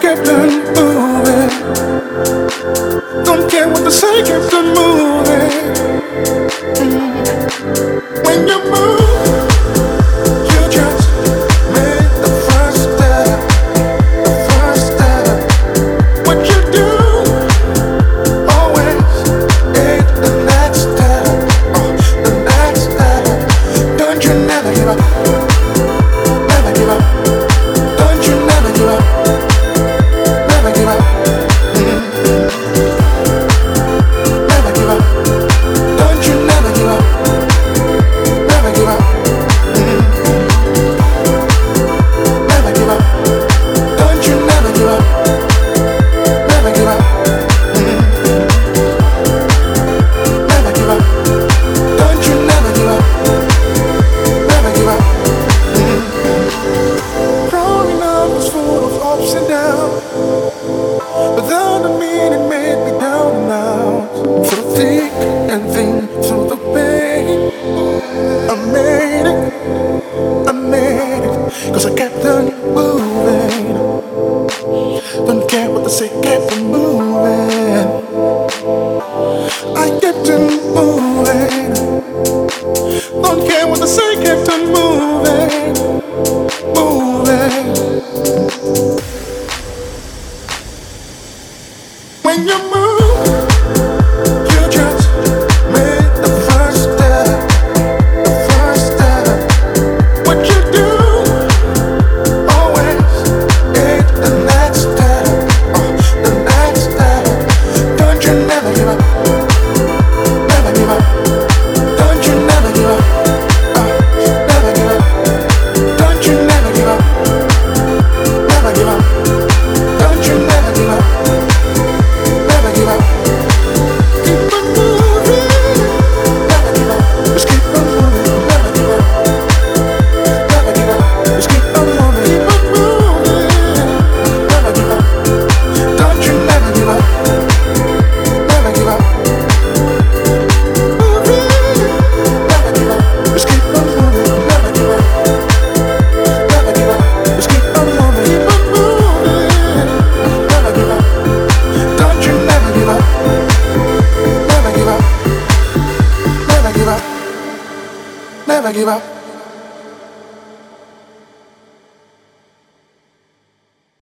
kept on moving. Don't care what they say, kept on moving. Shakira ups and downs. But down to me, made me down Now out. Through thick and thin, through the pain. I made it, I made it. Cause I kept on moving. Don't care what they say, kept on moving. I kept on moving. Never give up.